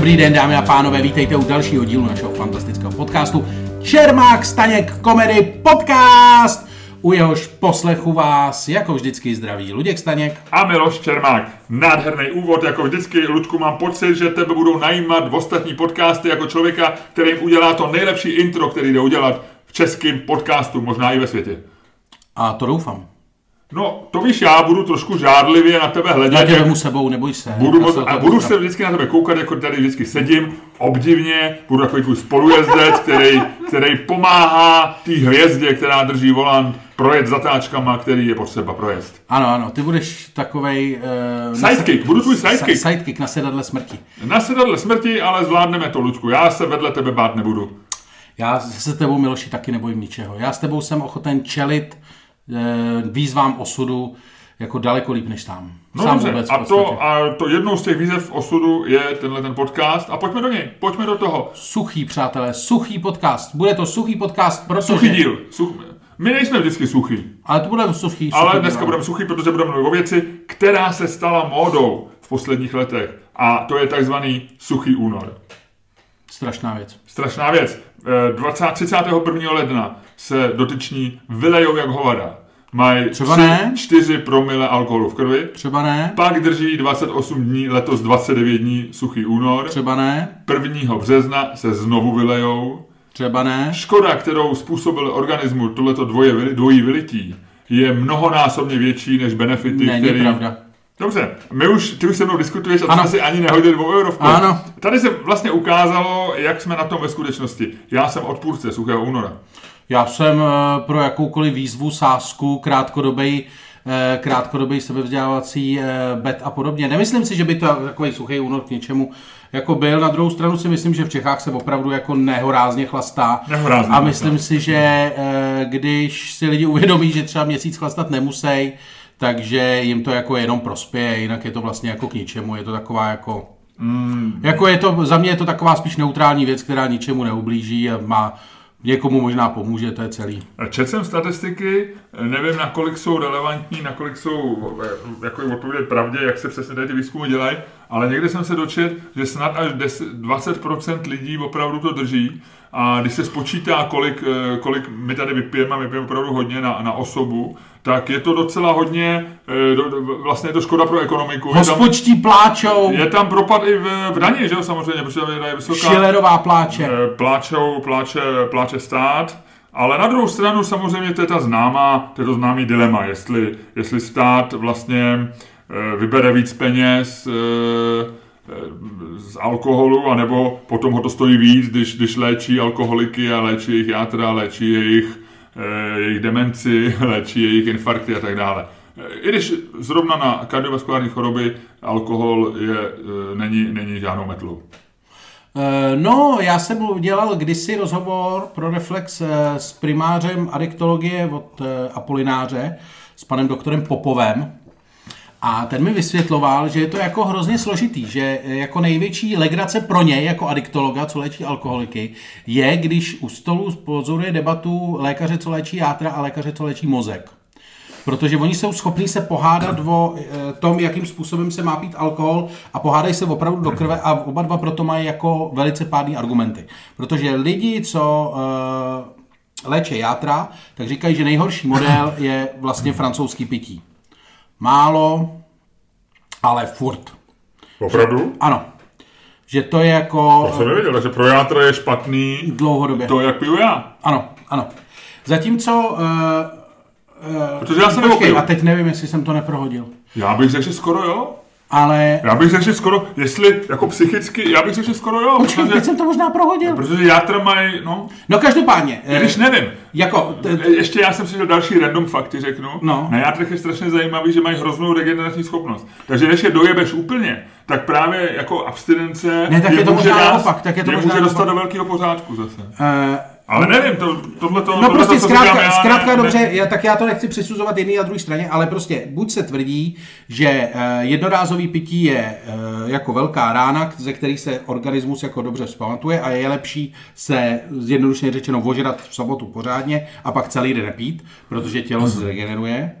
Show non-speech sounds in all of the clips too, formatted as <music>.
Dobrý den, dámy a pánové, vítejte u dalšího dílu našeho fantastického podcastu Čermák Staněk Komedy Podcast. U jehož poslechu vás jako vždycky zdraví Luděk Staněk. A Miloš Čermák. Nádherný úvod, jako vždycky, Ludku, mám pocit, že tebe budou najímat v ostatní podcasty jako člověka, který udělá to nejlepší intro, který jde udělat v českém podcastu, možná i ve světě. A to doufám. No, to víš, já budu trošku žádlivě na tebe Já hledět. jak- vemu sebou, neboj se. Budu, Já moc, a budu se vždycky na tebe koukat, jako tady vždycky sedím, obdivně, budu takový tvůj spolujezdec, který, který pomáhá té hvězdě, která drží volant, projet zatáčkama, který je potřeba projezd. Ano, ano, ty budeš takovej... Uh, Sidekick, budu tvůj sidekick. Sidekick na sedadle smrti. Na sedadle smrti, ale zvládneme to, Ludku. Já se vedle tebe bát nebudu. Já se tebou, Miloši, taky nebojím ničeho. Já s tebou jsem ochoten čelit uh, výzvám osudu jako daleko líp než sám. No sám dobře, vůbec a to, a to jednou z těch výzev osudu je tenhle ten podcast a pojďme do něj, pojďme do toho. Suchý, přátelé, suchý podcast. Bude to suchý podcast, protože... Suchý díl. Such... My nejsme vždycky suchý, Ale to bude suchý, suchý ale díl, dneska budeme suchý, protože budeme mluvit o věci, která se stala módou v posledních letech. A to je takzvaný suchý únor. Strašná věc. Strašná věc. Eh, 20, 31. ledna se dotyční vylejou jak hovada. Mají Třeba ne. 4 promile alkoholu v krvi. Třeba ne, Pak drží 28 dní, letos 29 dní suchý únor. třeba ne, 1. března se znovu vylejou. třeba ne. Škoda, kterou způsobil organismu tohleto dvoje, dvojí vylití, je mnohonásobně větší než benefity, Není který... pravda. Dobře, my už, ty už se mnou diskutuješ a Ano. si ani nehodili dvou eurovku. Ano. Tady se vlastně ukázalo, jak jsme na tom ve skutečnosti. Já jsem odpůrce suchého února. Já jsem eh, pro jakoukoliv výzvu, sázku, krátkodobý krátkodobý sebevzdělávací eh, bet a podobně. Nemyslím si, že by to takový suchý únor k něčemu jako byl. Na druhou stranu si myslím, že v Čechách se opravdu jako nehorázně chlastá. Nehorázně a chlastá. myslím si, že eh, když si lidi uvědomí, že třeba měsíc chlastat nemusí, takže jim to jako jenom prospěje, jinak je to vlastně jako k ničemu. Je to taková jako... Mm. Jako je to, za mě je to taková spíš neutrální věc, která ničemu neublíží a má někomu možná pomůže, to je celý. Četl jsem statistiky, nevím, nakolik jsou relevantní, nakolik jsou eh, jako odpovědět pravdě, jak se přesně tady ty výzkumy dělají, ale někde jsem se dočet, že snad až 10, 20% lidí opravdu to drží a když se spočítá, kolik, eh, kolik my tady vypijeme, my pijeme opravdu hodně na, na osobu, tak je to docela hodně, eh, vlastně je to škoda pro ekonomiku. Hospočtí pláčou, je tam propad i v, v daní, že jo, samozřejmě, protože tam je vysoká. Schillerová pláče. Eh, pláčou, pláče, pláče stát, ale na druhou stranu samozřejmě to je ta známá, to je to známý dilema, jestli, jestli stát vlastně eh, vybere víc peněz z alkoholu, anebo potom ho to stojí víc, když, když léčí alkoholiky a léčí jejich játra, léčí jejich, jejich demenci, <laughs> léčí jejich infarkty a tak dále. Eh, I když zrovna na kardiovaskulární choroby alkohol je, eh, není, není žádnou metlou. Eh, No, já jsem dělal kdysi rozhovor pro Reflex eh, s primářem adiktologie od eh, Apolináře, s panem doktorem Popovem. A ten mi vysvětloval, že je to jako hrozně složitý, že eh, jako největší legrace pro něj, jako adiktologa, co léčí alkoholiky, je, když u stolu pozoruje debatu lékaře, co léčí játra a lékaře, co léčí mozek. Protože oni jsou schopní se pohádat o eh, tom, jakým způsobem se má pít alkohol a pohádají se opravdu do krve a oba dva proto mají jako velice pádný argumenty. Protože lidi, co uh, léče játra, tak říkají, že nejhorší model je vlastně francouzský pití. Málo, ale furt. Opravdu? Ano. Že to je jako To jsem nevěděl, takže pro játra je špatný dlouhodobě. to, jak piju já. Ano, ano. Zatímco... Uh, uh, Protože já jsem počkej, a teď nevím, jestli jsem to neprohodil. Já bych řekl, že skoro jo. Ale Já bych řekl, že skoro, jestli jako psychicky, já bych řekl, že skoro jo. Počkej, teď Protože, jsem to možná prohodil. protože játra mají, no, No každopádně, i když eh, nevím. jako, t- t- E, Ještě já jsem přišel další random fakty, řeknu. No. Na játrech je strašně zajímavý, že mají hroznou regenerační schopnost. Takže než je dojebeš úplně, tak právě jako abstinence Ne, tak je to může možná dát- naopak, tak je to je možná může dostat naopak. do velkého pořádku zase. eh, Ale nevím, to, tohle to, No tohle prostě to, zkrátka, já, zkrátka ne- dobře, ne- já, tak já to nechci přisuzovat jedné a druhé straně, ale prostě buď se tvrdí, že eh, jednorázový pití je eh, jako velká rána, ze kterých se organismus jako dobře vzpamatuje a je lepší se zjednodušeně řečeno ožrat v sobotu pořádně a pak celý den nepít, protože tělo se zregeneruje.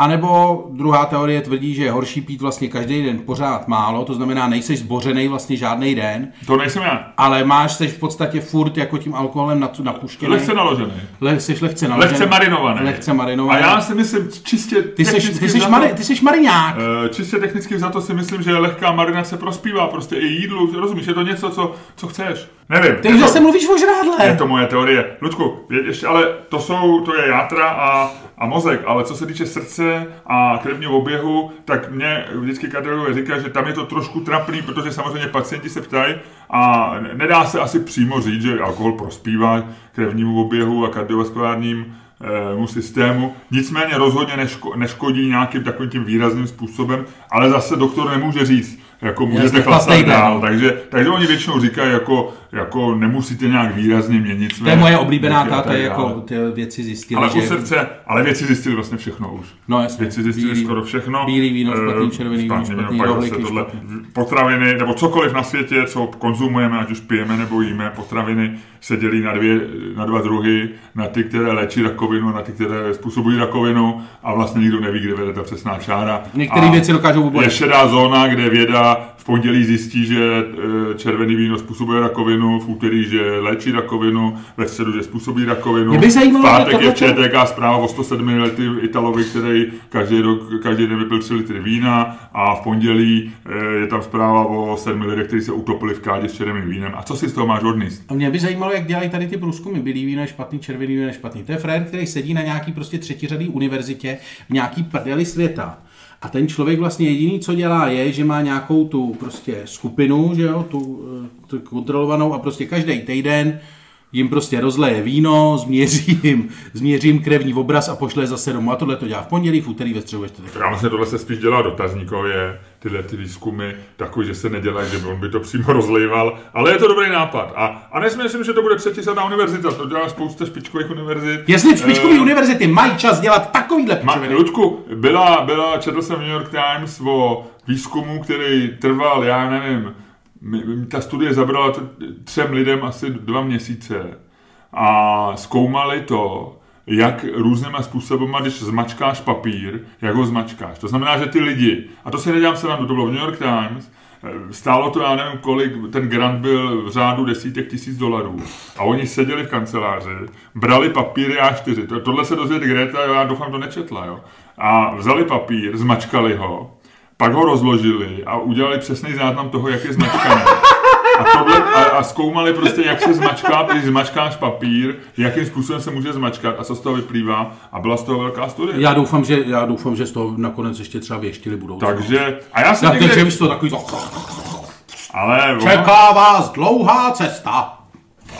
A nebo druhá teorie tvrdí, že je horší pít vlastně každý den pořád málo, to znamená, nejseš zbořený vlastně žádný den, To nejsem já. ale máš seš v podstatě furt jako tím alkoholem na, napuštěný. Lehce naložený. Le, jsi lehce naložený. Lehce marinovaný. Lehce marinovaný. A já si myslím, čistě ty seš, ty seš, mari, ty seš mariňák. Eh, Čistě technicky za to si myslím, že lehká marinace prospívá prostě i jídlu, rozumíš, je to něco, co, co chceš. Nevím. Ty už to- zase mluvíš o žrádle. Je to moje teorie. Ludku, je, ještě, ale to jsou, to je játra a, a mozek, ale co se týče srdce a krevního oběhu, tak mě vždycky kardiologové říká, že tam je to trošku trapný, protože samozřejmě pacienti se ptají a nedá se asi přímo říct, že alkohol prospívá krevnímu oběhu a kardiovaskulárním eh, mu systému. Nicméně rozhodně neško, neškodí nějakým takovým tím výrazným způsobem, ale zase doktor nemůže říct, jako můžete chlastejte, dál. Takže, takže oni většinou říkají, jako, jako nemusíte nějak výrazně měnit své To je moje oblíbená táta, jako ty věci zjistili, Ale že... u srdce, ale věci zjistili vlastně všechno už. No jasně. Věci zjistili Bílý- skoro všechno. bílý víno špatný, Eh, červený víno špatný, zase rohlíky tohle špatný. potraviny, nebo cokoliv na světě, co konzumujeme, ať už pijeme nebo jíme, potraviny se dělí na, dvě, na dva druhy, na ty, které léčí rakovinu, na ty, které způsobují rakovinu a vlastně nikdo neví, kde vede ta přesná čára. Některé věci dokážou je oboje. šedá zóna, kde věda v pondělí zjistí, že eh, červený víno způsobuje rakovinu, v úterý, že léčí rakovinu, ve středu, že způsobí rakovinu. Mě by zajímalo, v pátek je v ČTK zpráva o 107 lety Italovi, který každý, rok, každý den vypil 3 litry vína a v pondělí eh, je tam zpráva o 7 lidech, kteří se utopili v kádě s červeným vínem. A co si z toho máš odníst? A mě by zajímalo, jak dělají tady ty průzkumy. Bílý víno je špatný, červený víno je špatný. To je frér, který sedí na nějaký prostě třetiřadý univerzitě v nějaký prdeli světa. A ten člověk vlastně jediný, co dělá, je, že má nějakou tu prostě skupinu, že jo, tu, eh, tu kontrolovanou a prostě každý týden jim prostě rozleje víno, změří jim, <laughs> změří jim krevní obraz a pošle zase domů. A tohle to dělá v pondělí, v úterý, ve středu, ve čtvrtek. Já myslím, tohle se spíš dělá dotazníkově, tyhle ty výzkumy, takový, že se nedělá, že by on by to přímo rozlejval, ale je to dobrý nápad. A, a nesmyslím, že to bude třetí sadná univerzita, to dělá spousta špičkových univerzit. Jestli špičkové Eh, univerzity mají čas dělat takovýhle pičoviny. Ludku, byla, byla, četl jsem v New York Times o výzkumu, který trval, já nevím, ta studie zabrala třem lidem asi dva měsíce a zkoumali to, jak různýma způsobama, když zmačkáš papír, jak ho zmačkáš. To znamená, že ty lidi, a to si nedělám se to bylo v New York Times, eh, Stálo to, já nevím kolik, ten grant byl v řádu desítek tisíc dolarů. A oni seděli v kanceláři, brali papíry A4. To, tohle se dozvědět Greta, já doufám, to nečetla, jo. A vzali papír, zmačkali ho, pak ho rozložili a udělali přesný záznam toho, jak je zmačkaný. A, tohle, a, a zkoumali prostě, jak se zmačká, když zmačkáš papír, jakým způsobem se může zmačkat a co z toho vyplývá. A byla z toho velká studie. Já doufám, že, já doufám, že z toho nakonec ještě třeba věštili budou. Takže, a já jsem Já někde, takže to takový ale, Čeká vás dlouhá cesta.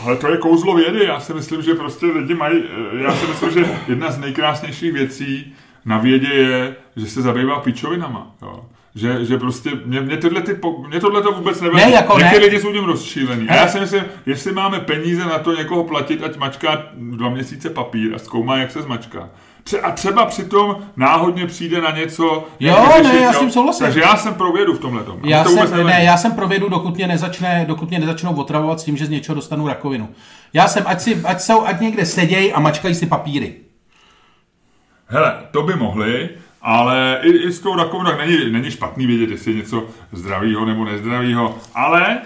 ale to je kouzlo vědy, já si myslím, že prostě lidi mají, já si myslím, že jedna z nejkrásnějších věcí na vědě je, že se zabývá pičovinama, jo. Že, že prostě, mě, mě, tohle ty, mě tohle to vůbec nevadí. Ne, jako Někteří ne. lidi jsou tím rozčílení. A já si myslím, jestli máme peníze na to někoho platit, ať mačká dva měsíce papír a zkoumá, jak se zmačká. Tře- A třeba přitom náhodně přijde na něco. Jo, ne, já s jo. tím souhlasím. Takže já jsem pro vědu v tomhle tom. Já to jsem, ne, já jsem pro vědu, dokud mě, nezačne, dokud mě nezačnou otravovat s tím, že z něčeho dostanu rakovinu. Já jsem, ať, si, ať, jsou, ať někde seděj a mačkají si papíry. Hele, to by mohli, ale i, i s tou rakovinou není, není špatný vědět, jestli je něco zdravého nebo nezdravého, ale e,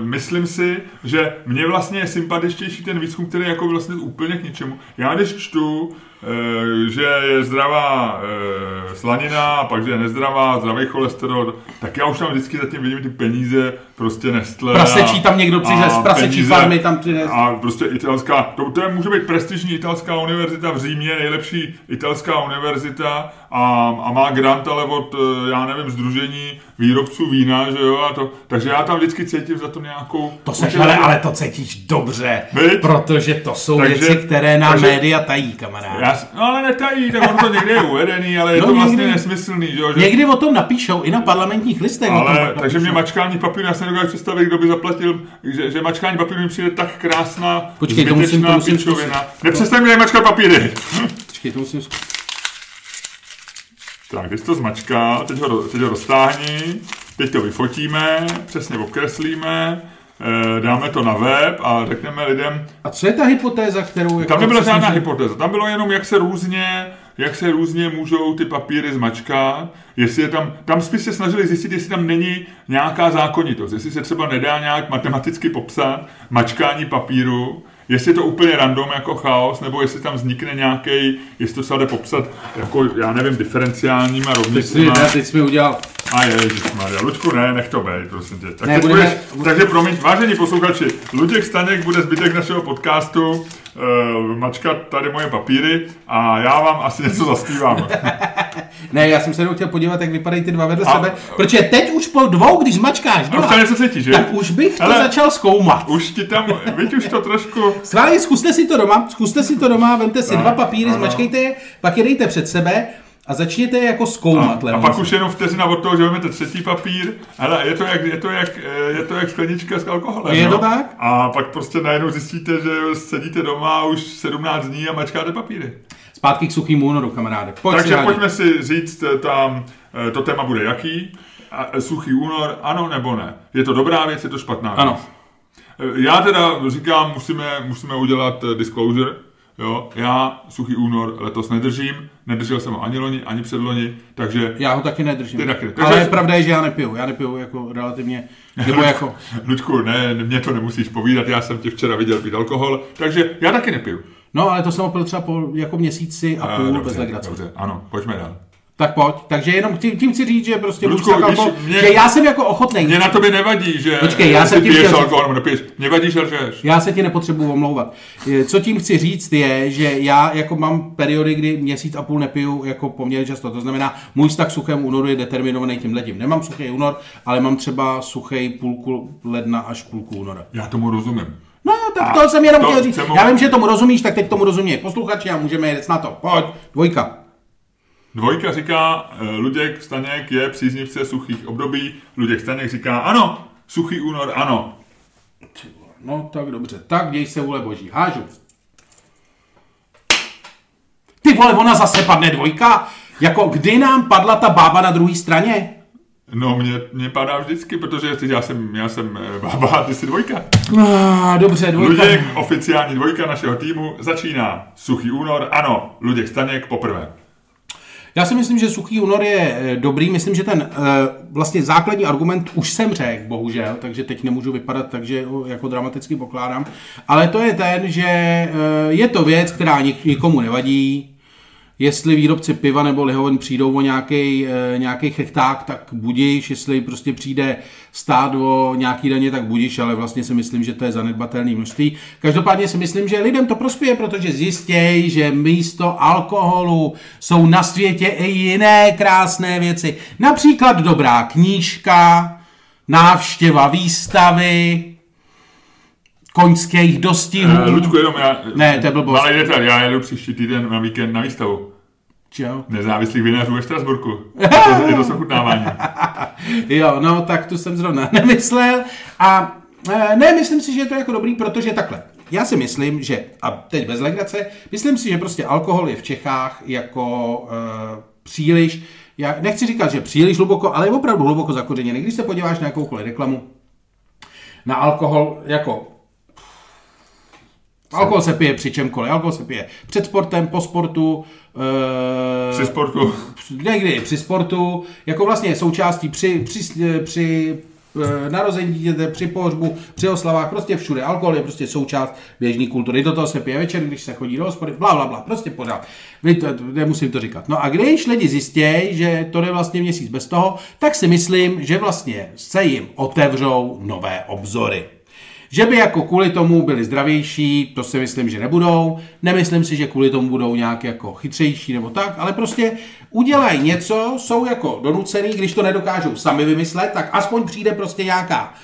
myslím si, že mně vlastně je sympatičtější ten výzkum, který je jako vlastně úplně k ničemu. Já když čtu, e, že je zdravá e, slanina, a pak že je nezdravá, zdravý cholesterol, tak já už tam vždycky zatím vidím ty peníze, prostě Nestlé. Prasečí tam někdo z prasečí peníze farmy, tam přijde. A prostě italská, to, to je, může být prestižní italská univerzita v Římě, nejlepší italská univerzita a, a má grant ale od, eh, já nevím, združení výrobců vína, že jo, a to, takže já tam vždycky cítím za to nějakou... To určitou- ale, ale to cítíš dobře, Viď? protože to jsou Takže- věci, které nám takže- média tají, kamarád. Já, no ale netají, tak ono to někde je uvedený, ale je No to vlastně někdy- nesmyslný, že jo, že... Někdy o tom napíšou, i na parlamentních listech. Ale, takže mě mačkání papíru, já se nedokážu představit, kdo by zaplatil, že, že mačkání papíru mi přijde tak krásná, Počkej, to musím- to musím pičovina. Nepřestaň mi mačkat papíry. Počkej, to musím zkusit. Tak, když to zmačká, teď ho, teď ho roztáhni, teď to vyfotíme, přesně obkreslíme, eh, dáme to na web a řekneme lidem, A co je ta hypotéza, kterou... tam jako nebyla žádná hypotéza, tam bylo jenom, jak se různě jak se různě můžou ty papíry zmačkat, jestli je tam, tam spíš se snažili zjistit, jestli tam není nějaká zákonitost, jestli se třeba nedá nějak matematicky popsat mačkání papíru, jestli je to úplně random jako chaos, nebo jestli tam vznikne nějaký, jestli to se jde popsat jako, já nevím, diferenciálníma ne, teď jsi mi udělal. A ježišmarja, Luďku, ne, nech to být, prosím tě. Tak Ne, budeme- budeš, takže promiň, vážení posluchači, Luděk Staněk bude zbytek našeho podcastu uh, mačkat tady moje papíry a já vám asi něco zaspívám. <laughs> Ne, já jsem se jenom chtěl podívat, jak vypadají ty dva vedle A- sebe. Protože teď už po dvou, když zmačkáš A už to něco cítíš, že? tak už bych to Ale- začal zkoumat. Už ti tam, viď už to trošku... Schválně, zkuste si to doma, zkuste si to doma, vemte si Tak, dva papíry, ano. zmačkejte je, pak je dejte před sebe a začněte je jako A, zkoumat. a lehonce. pak už jenom vteřina od toho, že vezmete třetí papír, ale je to jak, je to jak, je to jak sklenička s alkoholem. Je no? to tak? A pak prostě najednou zjistíte, že sedíte doma už 17 dní a mačkáte papíry. Zpátky k suchým únoru, kamaráde. Pojď si Takže hádej. pojďme si říct, eh, tam, eh, to téma bude jaký. A, eh, Suchý únor, ano nebo ne? Je to dobrá věc, je to špatná věc? Ano. Já teda říkám, musíme, musíme udělat disclosure. Jo? Já suchý únor letos nedržím, nedržel jsem ho ani loni, ani předloni, takže Já ho taky nedržím. Ty taky. Ale Takže- pravda je, že já nepiju. Já nepiju jako relativně, nebo jako... Luďku, ne, mě to nemusíš povídat, já jsem tě včera viděl pít alkohol, takže já taky nepiju. No, ale to jsem opil třeba po jako měsíci a půl Eh, bez legrace. dobře, ano, pojďme dál. Tak pojď. Takže jenom tím, tím chci říct, že prostě Ludku, tak když alkohol, mě- že já jsem jako ochotný. Mně na tobě nevadí, že Počkej, já jsem piješ chtěl alkohol nebo nepiješ. Mně vadí, že lžeš. Já se ti nepotřebuji omlouvat. Co tím chci říct je, že já jako mám periody, kdy měsíc a půl nepiju jako poměrně často. To znamená, můj vztah k suchému únoru je determinovaný tím letím. Nemám suchý únor, ale mám třeba suchý půlku ledna až půlku února. Já tomu rozumím. No, tak A to jsem jenom to chtěl říct. Já vím, že tomu rozumíš, tak teď tomu rozumí posluchači a můžeme jít na to. Pojď, dvojka. Dvojka říká, eh, Luděk Staněk je příznivce suchých období. Luděk Staněk říká, ano, suchý únor, ano. No, tak dobře. Tak děj se vůle boží. Hážu. Ty vole, ona zase padne dvojka? Jako kdy nám padla ta bába na druhé straně? No, mě, mě padá vždycky, protože já jsem, já jsem eh, bába a ty jsi dvojka. Ah, dobře, dvojka. Luděk, oficiální dvojka našeho týmu, začíná. Suchý únor, ano, Luděk Staněk poprvé. Já si myslím, že suchý únor je eh, dobrý. Myslím, že ten eh, vlastně základní argument už jsem řekl, bohužel, takže teď nemůžu vypadat, takže ho jako dramaticky pokládám. Ale to je ten, že eh, je to věc, která nik- nikomu nevadí. Jestli výrobci piva nebo lihoven přijdou o nějaký, nějaký chechták, tak budíš, jestli prostě přijde stát o nějaký daně, tak budíš, ale vlastně si myslím, že to je zanedbatelné množství. Každopádně si myslím, že lidem to prospěje, protože zjistějí, že místo alkoholu jsou na světě i jiné krásné věci. Například dobrá knížka, návštěva výstavy, koňských dostihů. Uh, Luďku, jenom já... Ne, to je blbost. Malý detail, já jedu příští týden na víkend na výstavu. Čau. Nezávislých vinařů ve Štrasburku. <laughs> To, je to sochutnávání. <laughs> Jo, no tak tu jsem zrovna <laughs> nemyslel. A e, ne, myslím si, že je to jako dobrý, protože takhle. Já si myslím, že, a teď bez legrace, myslím si, že prostě alkohol je v Čechách jako e, příliš, já nechci říkat, že příliš hluboko, ale je opravdu hluboko zakořeněný. Když se podíváš na jakoukoliv reklamu, na alkohol jako Alkohol se pije při čemkoliv. Alkohol se pije před sportem, po sportu, e, Při sportu. někdy při sportu, jako vlastně je součástí při, při, při eh, narození dítěte, při pohřbu, při oslavách, prostě všude. Alkohol je prostě součást běžné kultury. Do toho se pije večer, když se chodí do hospody, bla, bla, bla, prostě podal. Vy to, nemusím to říkat. No a když lidi zjistějí, že to jde vlastně měsíc bez toho, tak si myslím, že vlastně se jim otevřou nové obzory. Že by jako kvůli tomu byli zdravější, to si myslím, že nebudou. Nemyslím si, že kvůli tomu budou nějak jako chytřejší nebo tak, ale prostě udělají něco, jsou jako donucený, když to nedokážou sami vymyslet, tak aspoň přijde prostě nějaká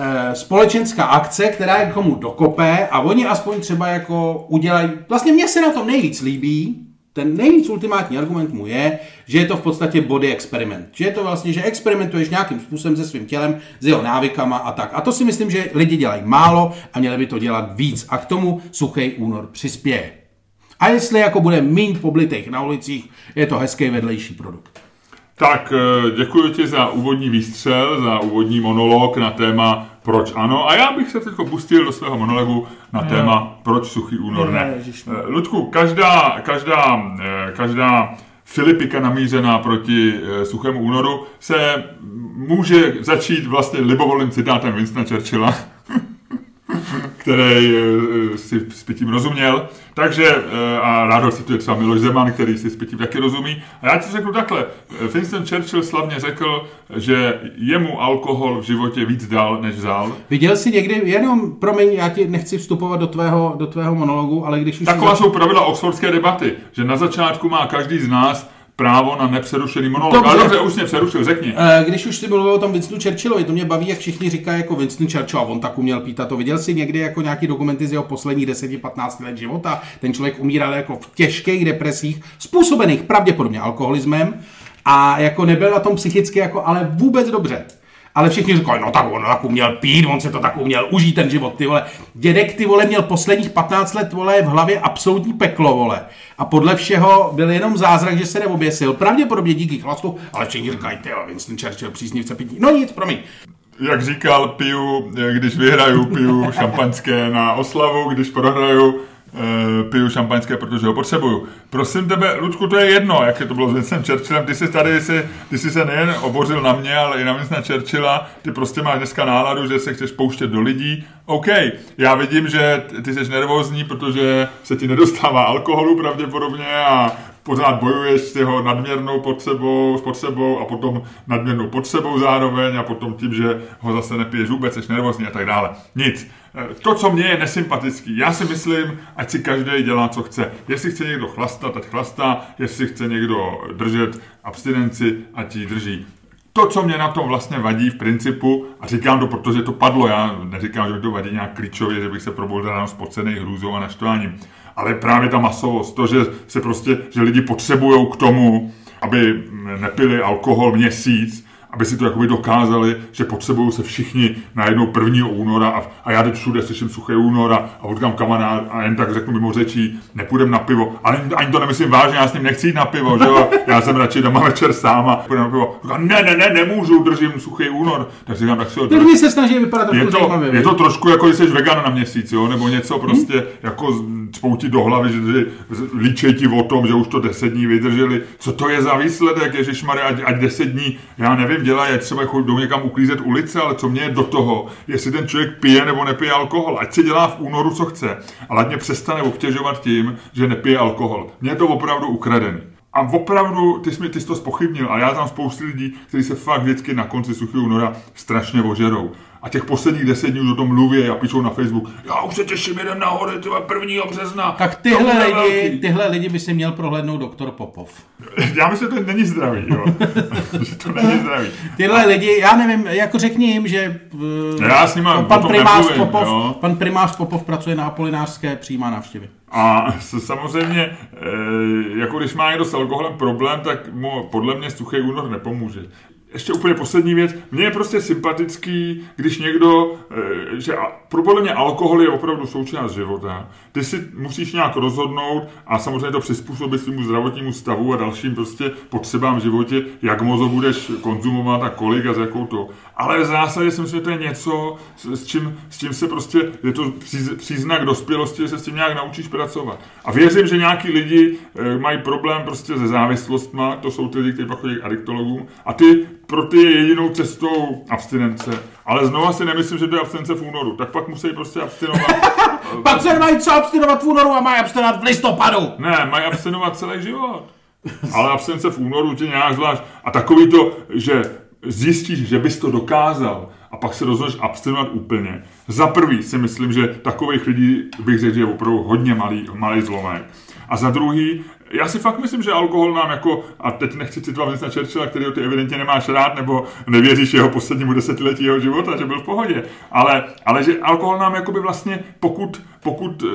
eh, společenská akce, která je komu dokope a oni aspoň třeba jako udělají, vlastně mně se na tom nejvíc líbí, ten nejvíc ultimátní argument mu je, že je to v podstatě body experiment. Že je to vlastně, že experimentuješ nějakým způsobem se svým tělem, s jeho návykama a tak. A to si myslím, že lidi dělají málo a měli by to dělat víc. A k tomu suchý únor přispěje. A jestli jako bude míň poblitých na ulicích, je to hezký vedlejší produkt. Tak, eh, děkuji ti za úvodní výstřel, za úvodní monolog na téma proč ano. A já bych se teď pustil do svého monologu na téma proč suchý únor ne. Eh, Ludku, každá, každá, eh, každá Filipika namířená proti eh, suchému únoru se může začít vlastně libovolným citátem Winstona Churchilla, <laughs> který si s pitím rozuměl. Takže, eh, a rád cituje třeba Miloš Zeman, který si s pitím taky rozumí. A já ti řeknu takhle. Winston Churchill slavně řekl, že jemu alkohol v životě víc dal, než vzal. Viděl jsi někdy, jenom, promiň, já ti nechci vstupovat do tvého, do tvého monologu, ale když už... Taková jsou pravidla oxfordské debaty, že na začátku má každý z nás právo na nepřerušený monolog. Dobře. Ale dobře, už mě přerušil, řekni. Eh, když už jsi mluvil o tom Winstonu Churchillovi, to mě baví, jak všichni říkají jako Winston Churchill, a on tak uměl pít a to. Viděl jsi někdy jako nějaký dokumenty z jeho posledních 10-15 let života? Ten člověk umíral jako v těžkých depresích, způsobených pravděpodobně alkoholismem a jako nebyl na tom psychicky jako ale vůbec dobře. Ale všichni říkají, no tak on tak uměl pít, on se to tak uměl užít ten život, ty vole. Dědek, ty vole, měl posledních 15 let, vole, v hlavě absolutní peklo, vole. A podle všeho byl jenom zázrak, že se neoběsil. Pravděpodobně díky chlastu, ale všichni říkají, ty jo, Winston Churchill, příznivce pití. No nic, promiň. Jak říkal, piju, když vyhraju, piju šampanské na oslavu, když prohraju, piju šampaňské, protože ho potřebuju. Prosím tebe, Ludku, to je jedno, jak je to bylo s Vincem Churchillem, ty jsi tady, si, ty jsi se nejen obořil na mě, ale i na Vincenta Churchilla, ty prostě máš dneska náladu, že se chceš pouštět do lidí. OK, já vidím, že ty jsi nervózní, protože se ti nedostává alkoholu pravděpodobně a pořád bojuješ s jeho nadměrnou potřebou, s potřebou a potom nadměrnou potřebou zároveň a potom tím, že ho zase nepiješ vůbec, jsi nervózní a tak dále. Nic. Eh, to, co mně je nesympatický, já si myslím, ať si každý dělá, co chce. Jestli chce někdo chlastat, ať chlastá, jestli chce někdo držet abstinenci, ať ji drží. To, co mě na tom vlastně vadí v principu, a říkám to, protože to padlo, já neříkám, že to vadí nějak klíčově, že bych se probudil ráno spocený hrůzou a naštváním, ale právě ta masovost, to, že se prostě, že lidi potřebují k tomu, aby nepili alkohol měsíc, aby si to jakoby dokázali, že potřebují se všichni najednou 1. února a, a já teď všude slyším suché února a potkám kamarád a jen tak řeknu mimo řečí, nepůjdem na pivo. Ale ani to nemyslím vážně, já s ním nechci jít na pivo, že jo? Já jsem radši doma večer sám a půjdem na pivo. Říkám, ne, ne, ne, nemůžu, držím suchý únor. Tak si říkám, tak si ho Ty se snaží vypadat je to, je to trošku jako, když jsi vegan na měsíc, jo? Nebo něco prostě hmm? jako spouti do hlavy, že líčej ti o tom, že už to 10 dní vydrželi. Co to je za výsledek, Ježišmarja, ať, ať 10 dní, já nevím, dělají, ať třeba jdou někam uklízet ulice, ale co mě je do toho, jestli ten člověk pije nebo nepije alkohol. Ať si dělá v únoru, co chce, ale ať mě přestane obtěžovat tím, že nepije alkohol. Mně je to opravdu ukradený. A opravdu, ty jsi, ty jsi to spochybnil, a já tam spoustu lidí, kteří se fakt vždycky na konci suchého února strašně ožerou. A těch posledních deset dní už o tom mluví a píšou na Facebook. Já už se těším, jeden na hory, tyhle prvního března. Tak tyhle lidi, tyhle lidi by si měl prohlédnout doktor Popov. <laughs> Já myslím, že to není zdravý, jo. <laughs> že to není zdravý. Tyhle a... lidi, já nevím, jako řekni jim, že uh, já s nima pan, primář nemluvím, Popov, jo. pan primář Popov pracuje na apolinářské přijímá návštěvy. A samozřejmě, e, jako když má někdo s alkoholem problém, tak mu podle mě suchý únor nepomůže ještě úplně poslední věc. Mně je prostě sympatický, když někdo, eh, že podle mě alkohol je opravdu součást života. Ty si musíš nějak rozhodnout a samozřejmě to přizpůsobit svému zdravotnímu stavu a dalším prostě potřebám v životě, jak moc budeš konzumovat a kolik a za jakou to. Ale v zásadě si myslím, že to je něco, s čím, s čím se prostě, je to příznak dospělosti, že se s tím nějak naučíš pracovat. A věřím, že nějaký lidi eh, mají problém prostě se závislostma, to jsou ty lidi, kteří pak chodí k adiktologům, a ty pro ty je jedinou cestou abstinence. Ale znova si nemyslím, že to je abstinence v únoru. Tak pak musí prostě abstinovat. <laughs> pak se mají co abstinovat v únoru a mají abstinovat v listopadu. Ne, mají abstinovat celý život. Ale abstinence v únoru tě nějak zvlášť. A takový to, že zjistíš, že bys to dokázal a pak se rozhodneš abstinovat úplně. Za prvý si myslím, že takových lidí bych řekl, že je opravdu hodně malý, malý zlomek. A za druhý, já si fakt myslím, že alkohol nám jako, a teď nechci citovat na Churchilla, který ty evidentně nemáš rád, nebo nevěříš jeho poslednímu desetiletí jeho života, že byl v pohodě, ale, ale že alkohol nám jakoby vlastně, pokud, pokud uh,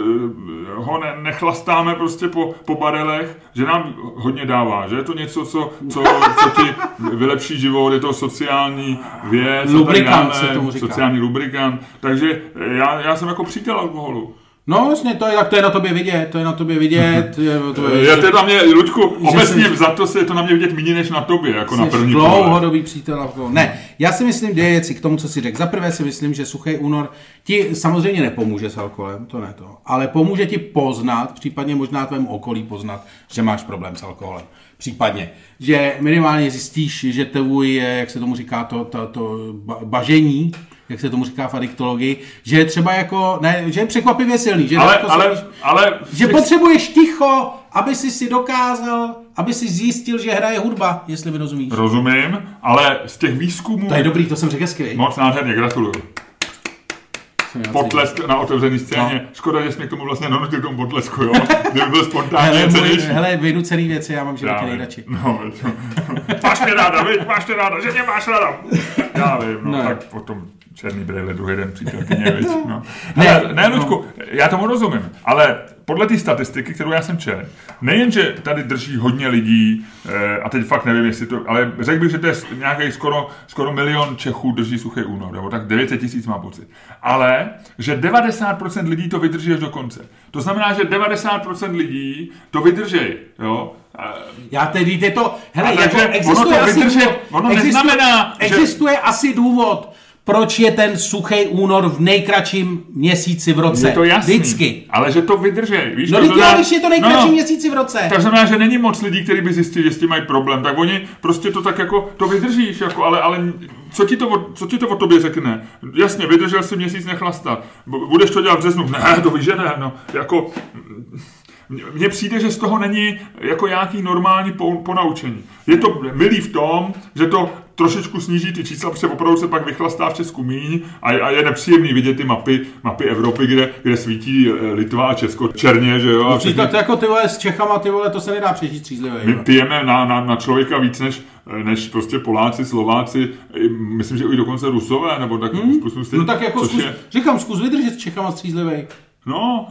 ho ne, nechlastáme prostě po, po barelech, že nám hodně dává, že je to něco, co, co, co ti vylepší život, je to sociální věc, lubrikant se tomu říká. sociální lubrikant, takže já, já jsem jako přítel alkoholu. No jasně, to je, tak to je na tobě vidět, to je na tobě vidět. <laughs> Je, to je, Já teda mě, Luďku, obecně za to se je to na mě vidět méně než na tobě, jako na první pohled. dlouhodobý přítel. Ne, já si myslím dvě věci k tomu, co si řekl. Za prvé si myslím, že suchý únor ti samozřejmě nepomůže s alkoholem, to ne to, ale pomůže ti poznat, případně možná tvému okolí poznat, že máš problém s alkoholem. Případně, že minimálně zjistíš, že tvůj, jak se tomu říká, to, to, to ba- bažení, jak se tomu říká v adiktologii, že je třeba jako, ne, že je překvapivě silný, že, Ale, jako ale, se- ale, že potřebuješ ticho, aby si si dokázal, aby si zjistil, že hraje hudba, jestli mi rozumíš. rozumím, ale z těch výzkumů To je dobrý, to jsem řekl skvělý. moc nádherně, gratuluju. Potlesk na otevřené scéně. No. Škoda, že jsi mě k tomu vlastně donutil k tomu potlesku, jo? <laughs> Kdyby byl Hele, spontánně můj, cenější. hele, vynucený věci, já mám životě nejradši. No, <laughs> máš mě ráda, viď? Máš mě ráda, že mě máš ráda. Já vím, no, Ne. tak potom černý brejle, druhý den přítelkyně, <laughs> viď? No. Ne, Ne, ne, Luďku, já tomu rozumím, ale podle té statistiky, kterou já jsem četl, nejenže tady drží hodně lidí, eh, a teď fakt nevím, jestli to, ale řekl bych, že to je nějaký skoro, skoro milion Čechů drží suchý únor, nebo tak 900 tisíc má pocit. Ale, že 90% lidí to vydrží až do konce. To znamená, že 90% lidí to vydrží, jo? Já tedy je to, hele, jako existuje to asi vydržet- důvod, ono existuje, neznamená, že- existuje asi důvod, proč je ten suchý únor v nejkratším měsíci v roce. je to jasný, Vždycky. ale že to vydrží, víš? No to znamená- když je to nejkratší no, no. měsíci v roce. Tak znamená, že není moc lidí, kteří by zjistili, že s tím mají problém, tak oni prostě to tak jako, to vydržíš, jako, ale, ale co, ti to, o- co ti to o tobě řekne? Jasně, vydržel si měsíc nechlastat, Bu- budeš to dělat v březnu, ne, to víš, že ne, no, jako, mně- přijde, že z toho není jako nějaký normální po, ponaučení. Je to milý v tom, že to trošičku sníží ty čísla, protože opravdu se pak vychlastá v Česku míň a, a je nepříjemný vidět ty mapy, mapy Evropy, kde, kde svítí eh, Litva a Česko černě, že jo? a No, tak to jako ty vole s Čechama, ty vole, to se nedá přežít střízlivě. my pijeme na, na, na člověka víc než, než prostě Poláci, Slováci, myslím, že i dokonce Rusové, nebo tak hmm? No tak jako zkus, je, říkám, zkus vydržet s Čechama střízlivej. No,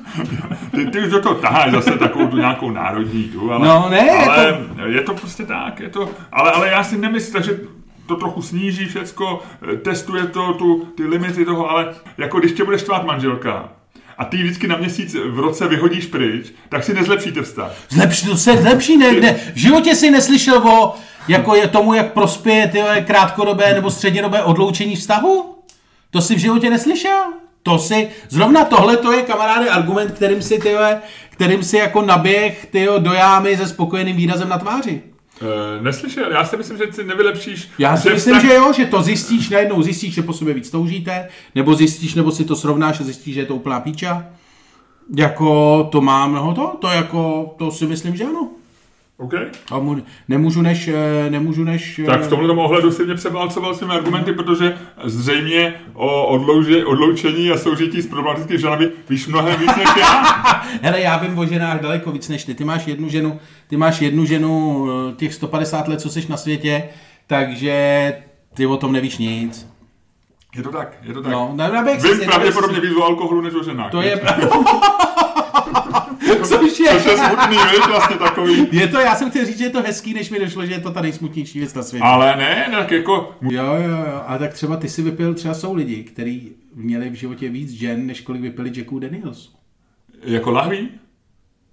<laughs> ty, ty už do toho taháš zase takovou tu nějakou národní tu, ale, No, ne, ale je to prostě tak, je to, ale, ale já si nemyslím, že to trochu sníží všecko, eh, testuje to, tu, ty limity toho, ale jako když tě budeš tvát manželka, a ty vždycky na měsíc v roce vyhodíš pryč, tak si nezlepšíte vztah. Zlepší, to se zlepší, ne, ne, v životě si neslyšel o jako je tomu, jak prospěje ty krátkodobé nebo střednědobé odloučení vztahu? To si v životě neslyšel? To si, zrovna tohle to je kamaráde argument, kterým si, ty kterým si jako naběh ty do jámy se spokojeným výrazem na tváři. E, neslyšel, já si myslím, že si nevylepšíš. Já si že myslím, vztah- že jo, že to zjistíš, najednou zjistíš, že po sobě víc toužíte, nebo zjistíš, nebo si to srovnáš a zjistíš, že je to úplná píča. Jako to má mnoho to, to jako, to si myslím, že ano. OK. A mu, nemůžu než, eh, nemůžu než... eh, Tak v tomhle ohledu si mě převálcoval svými argumenty, protože zřejmě o odlouže, odloučení a soužití s problematickými ženami víš mnohem víc než já. <laughs> Hele, já vím o ženách daleko víc než ty. Ty máš jednu ženu, ty máš jednu ženu eh, těch 150 let, co jsi na světě, takže ty o tom nevíš nic. Je to tak, je to tak. No, na, na Vím pravděpodobně víc o alkoholu než o ženách. To je... <laughs> Což Což je je... smutný, víš, vlastně takový. Je to, já jsem chtěl říct, že je to hezký, než mi došlo, že je to ta nejsmutnější věc na světě. Ale ne, tak jako... Jo, jo, jo. A tak třeba ty si vypil, třeba jsou lidi, kteří měli v životě víc žen, než kolik vypili Jacků Daniels. Jako lahví?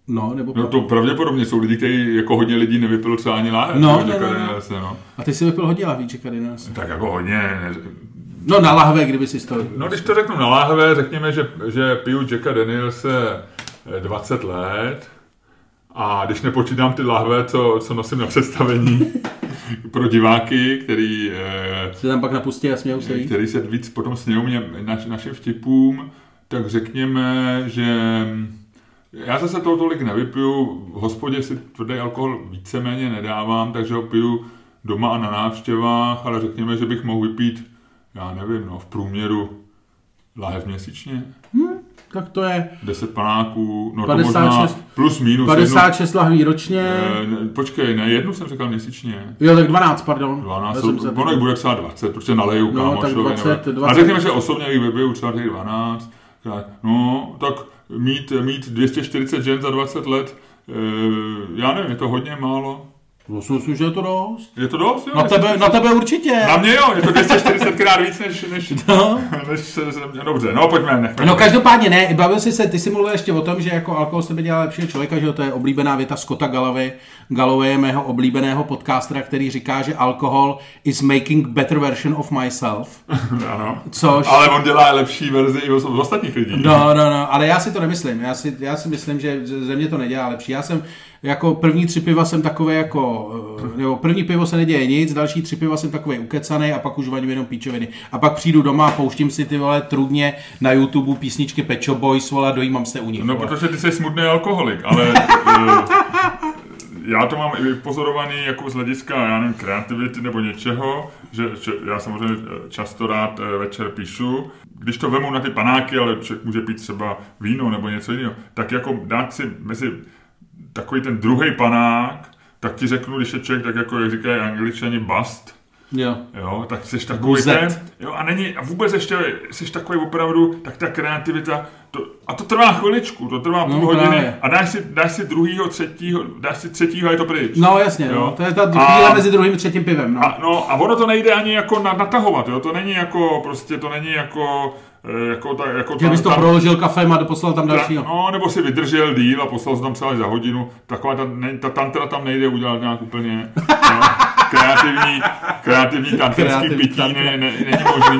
No, nebo... No to pravděpodobně jsou lidi, kteří jako hodně lidí nevypilo třeba ani láhev. No, že no, jako no. A ty si vypil hodně lahví Jacka Daniels. Tak jako hodně, ne, No na lahve, kdyby si to... No když to řeknu na láhve, řekněme, že, že piju Jacka Danielse 20 let. A když nepočítám ty lahve, co, co nosím na představení <laughs> pro diváky, který, eh, Se tam pak napustí a smějou se který se víc potom smějou mě, naš, našim vtipům, tak řekněme, že já zase toho tolik nevypiju, v hospodě si tvrdý alkohol víceméně nedávám, takže ho piju doma a na návštěvách, ale řekněme, že bych mohl vypít, já nevím, no, v průměru lahev měsíčně, Tak to je 10 panáků, no 56 to možná plus minus 56 lahví ročně. jednu, eh, ne, počkej, ne, jednu jsem říkal měsíčně. Jo, tak 12, pardon. 12, Já jsem se- ono bude třeba 20, protože naleju No, kámošovi. tak 20, nebo- 20. A řekněme, že osobně jich vypiju třeba těch 12. Tak, No, tak mít, mít 240 žen za 20 let, eh, já nevím, je to hodně málo. Si myslím, že je to dost. Je to dost? Jo? Na tebe, na tebe určitě. Na mě jo, je to 240 krát víc než, než, <laughs> No. než dobře, no pojďme, nechme. No každopádně ne, bavil jsi se, ty jsi mluvil ještě o tom, že jako alkohol se dělá lepšího člověka, že jo, to je oblíbená věta Scotta Galloway, Galloway mého oblíbeného podcastera, který říká, že alkohol is making better version of myself, <laughs> ano. což... Ale on dělá lepší verzi i od ostatních lidí. No, no, no, ale já si to nemyslím. Já si, já si myslím, že ze mě to nedělá lepší. Já jsem jako první tři piva jsem takové jako, nebo první pivo se neděje nic, další tři piva jsem takový ukecaný a pak už vaním jenom píčoviny. A pak přijdu doma a pouštím si ty vole trudně na YouTube písničky Pecho Boys, vole, dojímám se u nich. No, vole. protože ty jsi smutný alkoholik, ale <laughs> eh, já to mám i pozorovaný jako z hlediska, já nevím, kreativity nebo něčeho, že, že já samozřejmě eh, často rád eh, večer píšu, když to vemu na ty panáky, ale člověk může pít třeba víno nebo něco jiného, tak jako dát si mezi takový ten druhý panák, tak ti řeknu, když je člověk tak jako, jak říkají angličani, bust, Jo. Jo, tak jsi takový ten, jo, a není, a vůbec ještě jsi takový opravdu, tak ta kreativita, to, a to trvá chviličku, to trvá půl No, hodiny právě. a dáš si, dáš si druhýho, třetího, dáš si třetího a je to pryč. No jasně, Jo. no. to je ta chvíle mezi druhým a třetím pivem. No. A, no, a ono to nejde ani jako na, natahovat, jo, to není jako, prostě to není jako, jako, ta, jako bys to tam- proložil kafem a poslal tam ta, dalšího. no, nebo si vydržel díl a poslal jsi tam třeba za hodinu. Taková ta, ne, ta tantra tam nejde udělat nějak úplně no, <laughs> kreativní, kreativní tantrický pití ne, ne, není možný.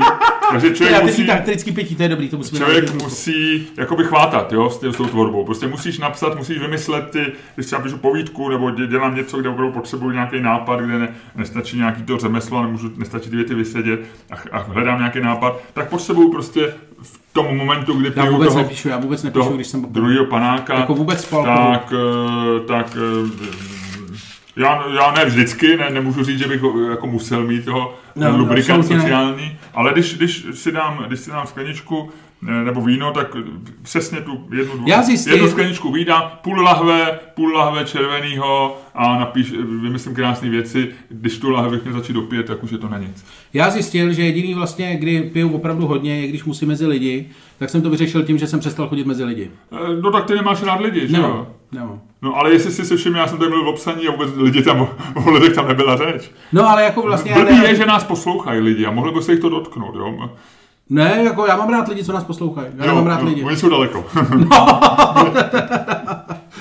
Takže člověk Kreativní musí, taktrický pití, to je dobrý, to musíme člověk najít. musí jakoby chvátat jo, s, tě- s tou tvorbou. Prostě musíš napsat, musíš vymyslet ty, když třeba píšu povídku nebo dě- dělám něco, kde opravdu potřebuji nějaký nápad, kde ne, nestačí nějaký to řemeslo, nemůžu, nestačí ty věty vysedět a, a hledám nějaký nápad, tak potřebuju prostě v tom momentu, kdy Já vůbec toho, nepíšu, já vůbec nepíšu, když jsem druhého panáka, Jako vůbec spal tak, eh, tak eh, já, já ne vždycky, ne, nemůžu říct, že bych ho jako musel mít toho No, no, lubrikant ne. sociální, ale když, když, si dám, když si dám skleničku eh, nebo víno, tak přesně tu jednu, dvou, Já zjistím- jednu skleničku vína, půl lahve, půl lahve červenýho a napíš, vymyslím krásné věci, když tu lahve měl začít dopít, tak už je to na nic. Já zjistil, že jediný vlastně, kdy piju opravdu hodně, je když musím mezi lidi, tak jsem to vyřešil tím, že jsem přestal chodit mezi lidi. Eh, No tak ty nemáš rád lidi, že jo? nemám. No ale jestli jsi si všiml, já jsem tady mluvil o psaní a vůbec lidi tam, <laughs> o lidech tam nebyla řeč. No ale jako vlastně... Blbý ne, je, že nás poslouchají lidi a mohli by se jich to dotknout, jo? Ne, jako já mám rád lidi, co nás poslouchají. Já nemám rád lidi. Oni jsou daleko. <laughs>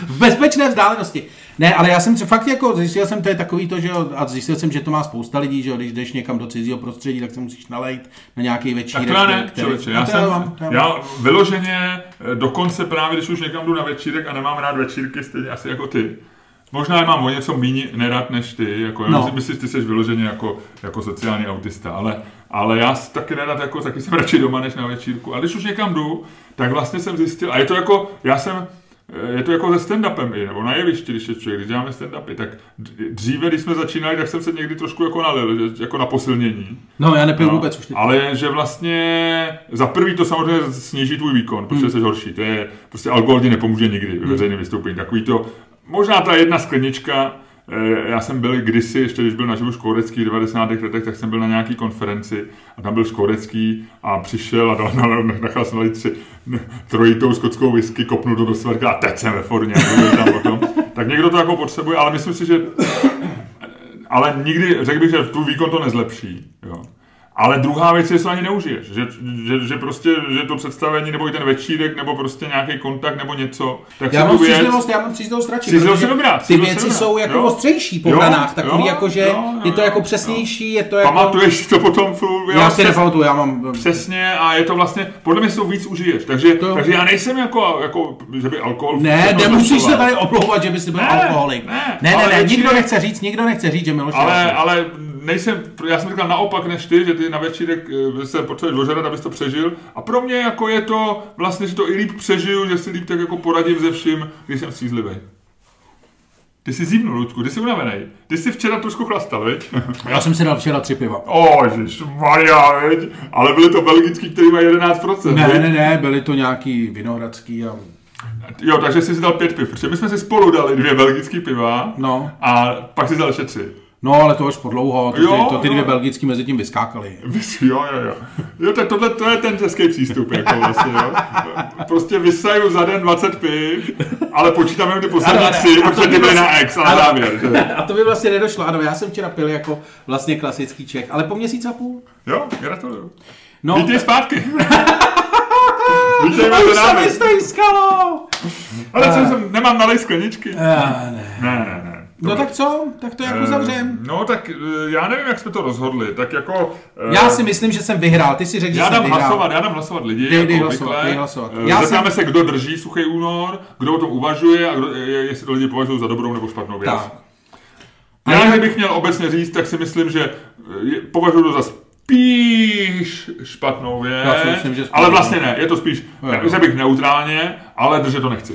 V bezpečné vzdálenosti. Ne, ale já jsem si fakt jako zjistil jsem, to je takový to, že jo, a zjistil jsem, že to má spousta lidí, že jo, když jdeš někam do cizího prostředí, tak se musíš nalejt na nějaký tak večírek. to já ne, který- člověče. Já, jsem, mám, to já mám. já vyloženě eh, dokonce právě, když už někam jdu na večírek a nemám rád večírky, stejně asi jako ty. Možná je mám o něco méně nerad než ty, jako já No. no. myslím, že ty jsi vyloženě jako, jako sociální autista, ale, ale já taky nerad, jako, taky jsem <laughs> radši doma než na večírku. A když už někam jdu, tak vlastně jsem zjistil, a je to jako, já jsem, eh, je to jako se stand-upem i, nebo na jevišti, když je člověk, když děláme stand-upy, tak dříve, když jsme začínali, tak jsem se někdy trošku jako nalil, jako na posilnění. No, já nepiju No, vůbec už teď. Ale že vlastně za prvý to samozřejmě sníží tvůj výkon, protože Hmm. jsi horší. To je prostě alkohol ti nepomůže nikdy ve veřejném vystoupení. Takový to, možná ta jedna sklenička, já jsem byl kdysi, ještě když byl na živu Škourecký v 90. letech, tak jsem byl na nějaký konferenci a tam byl Škourecký a přišel a dal, <laughs> na, nechal jsem nalít tři trojitou skotskou whisky, kopnul to do svrka a teď jsem ve formě. tam o tom. Tak někdo to jako potřebuje, ale myslím si, že ale nikdy, řekl bych, že tvůj výkon to nezlepší. Jo. Ale druhá věc je, že to ani neužiješ. Že, že, že, prostě, že to představení, nebo i ten večírek, nebo prostě nějaký kontakt, nebo něco. Tak Já si mám věc, střízlivost, já mám střízlivost radši. Je dobrá, Ty věci dobrá, jsou jako jo. ostřejší po Jo, hranách, takový jo, jako, že jo, jo, je to jo, jako jo. přesnější, je to jako... Pamatuješ si to potom furt, Já si přes- nepamatuju, já mám... Přesně a je to vlastně, podle mě si to víc užiješ. Takže, To- takže já nejsem jako, jako, že by alkohol... Ne, nemusíš se tady omlouvat, že bys byl Ne, alkoholik. ne, ne, ne, ne, nikdo nechce říct, nikdo nechce říct, že Miloš Ale, ale nejsem, já jsem říkal naopak než ty, že ty na večírek eh, se potřebuješ dožerat, abys to přežil. A pro mě jako je to vlastně, že to i líp přežiju, že si líp tak jako poradím ze vším, když jsem střízlivý. Ty jsi zívnul, Luďku, ty jsi unavený. Ty jsi včera trošku chlastal, veď? <laughs> Já jsem si dal včera tři piva. O, Maria, veď? Ale byly to belgický, který má 11%. Ne, veď? ne, ne, byly to nějaký vinohradský a... Jo, takže jsi si dal pět piv, protože my jsme si spolu dali dvě belgický piva No. a pak si dal ještě tři. No, ale to už po dlouho, to, Jo, ty, to ty dvě jo. belgický mezi tím vyskákaly. Vys- Jo, jo, jo. Jo, tak tohle to je ten český přístup, jako vlastně, jo. Prostě vysaju za den 20 piv, ale počítáme jenom ty poslední tři, protože ty byly na ex a na ano. závěr. Že? A to by vlastně nedošlo, ano, já jsem včera pil jako vlastně klasický Čech, ale po měsíc a půl. Jo, gratuluju. No, Vítej zpátky. <laughs> Vítejme už za se námi. mi! Ale co jsem, nemám nalej skleničky. Ah, ne. Ne, ne, ne. No tak co? Tak to jak Eh, uzavřem? No tak eh, já nevím, jak jsme to rozhodli. Tak jako... eh, Já si myslím, že jsem vyhrál. Ty si řekl, že Já jsem dám vyhrál. hlasovat, já dám hlasovat lidi. Dej- dej jako hlasovat, dej hlasovat. Já Zeptáme jsem- se, kdo drží suchý únor, kdo o tom uvažuje a kdo, je- jestli to lidi považují za dobrou nebo špatnou věc. Tak. Já, A kdybych měl obecně říct, tak si myslím, že považuji to za spíš špatnou věc, Já si myslím, že spíš- ale vlastně ne, je to spíš, řekl bych neutrálně, ale držet to nechci.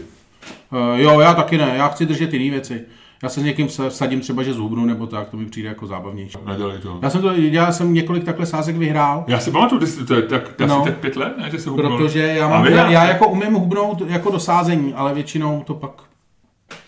Uh, jo, já taky ne, já chci držet jiné věci. Já se s někým vsadím třeba, že zhubnu, nebo tak, to mi přijde jako zábavnější. Nedělej to. Já jsem to, já jsem několik takhle sázek vyhrál, Já si pamatuju, ty jsi, to je tak, asi No. tak pět let, ne, že jsi hubnul. protože já, mám, já, já jako umím hubnout jako do sázení, ale většinou to pak...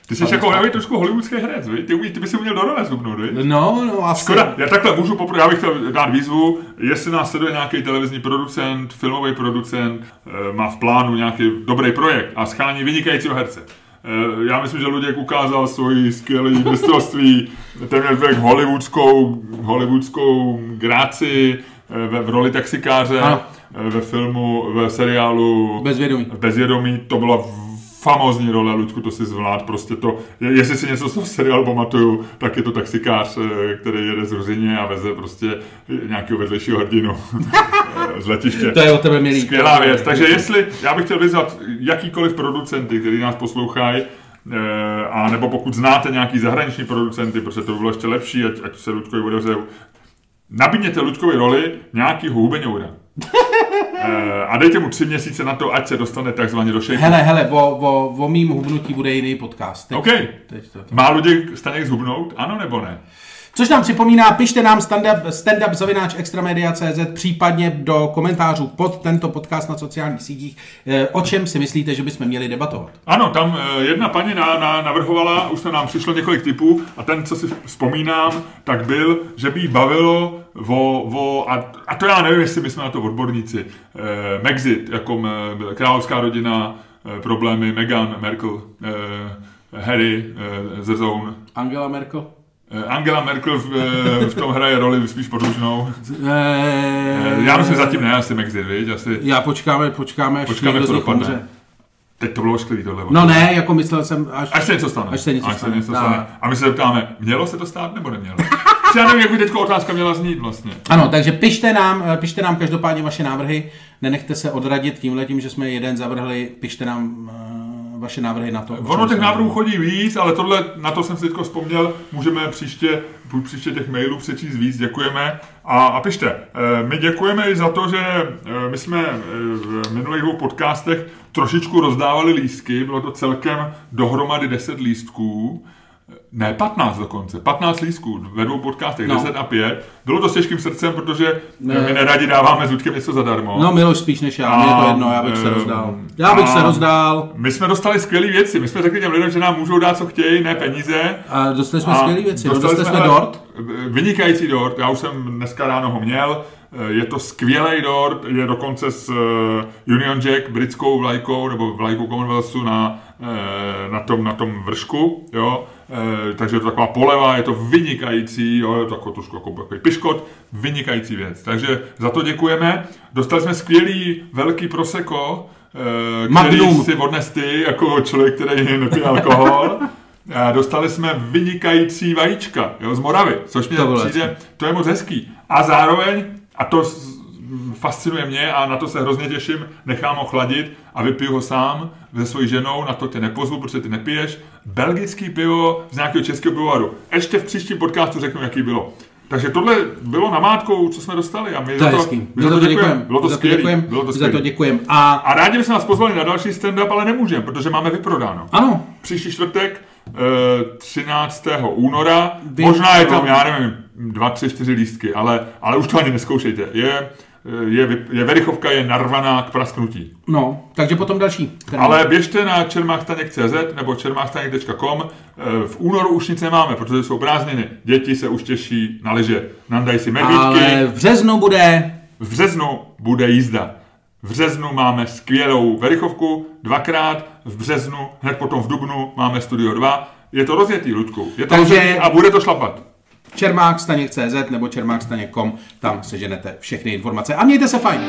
Ty jsi jako já trošku hollywoodský herec, vi? Ty, umí, ty bys si uměl do role zhubnout, vi? No, no, asi. Škoda, já takhle můžu poprvé, já bych chtěl dát výzvu, jestli nás sleduje nějaký televizní producent, filmový producent, eh, má v plánu nějaký dobrý projekt a schání vynikajícího herce. Eh, Já myslím, že Luděk ukázal svoji skvělý mistrovství, <laughs> téměř jak hollywoodskou, hollywoodskou gráci eh, ve, v roli taxikáře, Ano. eh, ve filmu, ve seriálu Bezvědomí. Bezvědomí, to byla famózní role, Luďku, to si zvlád, prostě to, je- jestli si něco z toho seriálu pamatuju, tak je to taxikář, eh, který jede z Ruzině a veze prostě nějakého vedlejšího hrdinu eh, z letiště. To je o tebe milý. Skvělá věc, takže jestli, já bych chtěl vyzvat jakýkoliv producenty, který nás poslouchají, eh, a nebo pokud znáte nějaký zahraniční producenty, protože to by bylo ještě lepší, ať, ať se Luďkovi odevřou, nabídněte Luďkovi roli nějakýho hubeňoura. Eh, a dejte mu tři měsíce na to, ať se dostane takzvaně do shape. Hele, hele, o, o, o mým hubnutí bude jiný podcast. Teď, OK. Teď to, Má Luděk Staněk zhubnout? Ano nebo ne? Což nám připomíná, pište nám stand-up, stand-up zavináč extramedia.cz, případně do komentářů pod tento podcast na sociálních sítích, eh, o čem si myslíte, že bychom měli debatovat. Ano, tam eh, jedna paní na, na, navrhovala, už to nám přišlo několik typů a ten, co si vzpomínám, tak byl, že by jí bavilo o, o a, a to já nevím, jestli my jsme na to odborníci, eh, Megxit, jako eh, královská rodina, eh, problémy, Meghan, Merkel, eh, Harry, eh, The Zone. Angela Merkel? Eh, Angela Merkel v, eh, v tom hraje roli spíš podružnou. Eh, Já myslím zatím ne, asi Megxit, viď? Asi, Já počkáme, počkáme, až Počkáme, někdo to dopadne. umře. teď to bylo ošklivý tohle. No ne, jako myslel jsem, až... Až se něco stane. Až se něco Až stane. Se něco stane. A my se zeptáme, mělo se to stát nebo nemělo? <laughs> Já nevím, jak by teď otázka měla znít vlastně. Ano, takže pište nám, pište nám každopádně vaše návrhy, nenechte se odradit tímhle tím, že jsme jeden zavrhli, pište nám vaše návrhy na to. Ono těch návrhů chodí víc, ale tohle, na to jsem si teď vzpomněl, můžeme příště, buď příště těch mailů přečíst víc, děkujeme. A, a pište, eh, my děkujeme i za to, že eh, my jsme eh, v minulých dvou podcastech trošičku rozdávali lístky, bylo to celkem dohromady 10 lístků, ne, 15 dokonce. 15 lístků ve dvou podcastech, No. no. 10 a 5. Bylo to s těžkým srdcem, protože Ne. my neradi dáváme s Ludkem něco zadarmo. No Miloš spíš než já, mně je to A, jedno, já bych se eh, rozdál. Já bych a- se rozdál My jsme dostali skvělé věci. My jsme řekli těm lidem, že nám můžou dát, co chtějí, ne peníze. a dostali jsme skvělé věci, no, dostali jsme hele, dort. Vynikající dort, já už jsem dneska ráno ho měl. Je to skvělý dort, je dokonce s eh, Union Jack, britskou vlajkou, nebo vlajkou Commonwealthu na, eh, na, tom, na tom vršku, jo. Eh, Takže je to taková poleva, je to vynikající, jo, je to jako trošku jako takový piškot, vynikající věc. Takže za to děkujeme. Dostali jsme skvělý velký proseko, který Magnum. si odnes ty, jako člověk, který nepije alkohol. A Dostali jsme vynikající vajíčka jo, z Moravy, což mě To přijde, to je moc hezký. A zároveň, a to fascinuje mě a na to se hrozně těším, nechám ho chladit a vypiju ho sám se svojí ženou, na to tě nepozvu, protože ty nepiješ. Belgický pivo z nějakého českého pivovaru. Ještě v příštím podcastu řeknu, jaký bylo. Takže tohle bylo namátkou, co jsme dostali a my To za to, hezký. my Za to děkujeme. Bylo to to skvělé. děkujem. Bylo to Za to děkujem. A A rádi bychom vás pozvali na další stand-up, ale nemůžeme, protože máme vyprodáno. ano, Příští čtvrtek, 13. února, Vy- možná je tam, no. já nevím, dva, tři, čtyři lístky, ale, ale už to ani neskoušejte. Je je, je Verichovka je narvaná k prasknutí. No, takže potom další. termín. Ale běžte na čermáchstaněk.cz nebo čermáchstaněk.com. Eh, V únoru už nic nemáme, protože jsou prázdniny. Děti se už těší na lyže. Nandají si medvídky. Ale v březnu bude V březnu bude jízda. V březnu máme skvělou Verichovku, dvakrát. V březnu, hned potom v Dubnu máme Studio 2. Je to rozjetý, Ludku. Je to Takže- rozjetý a bude to šlapat. čermákstaněk.cz nebo čermákstaněk.com, tam seženete všechny informace. A mějte se fajn.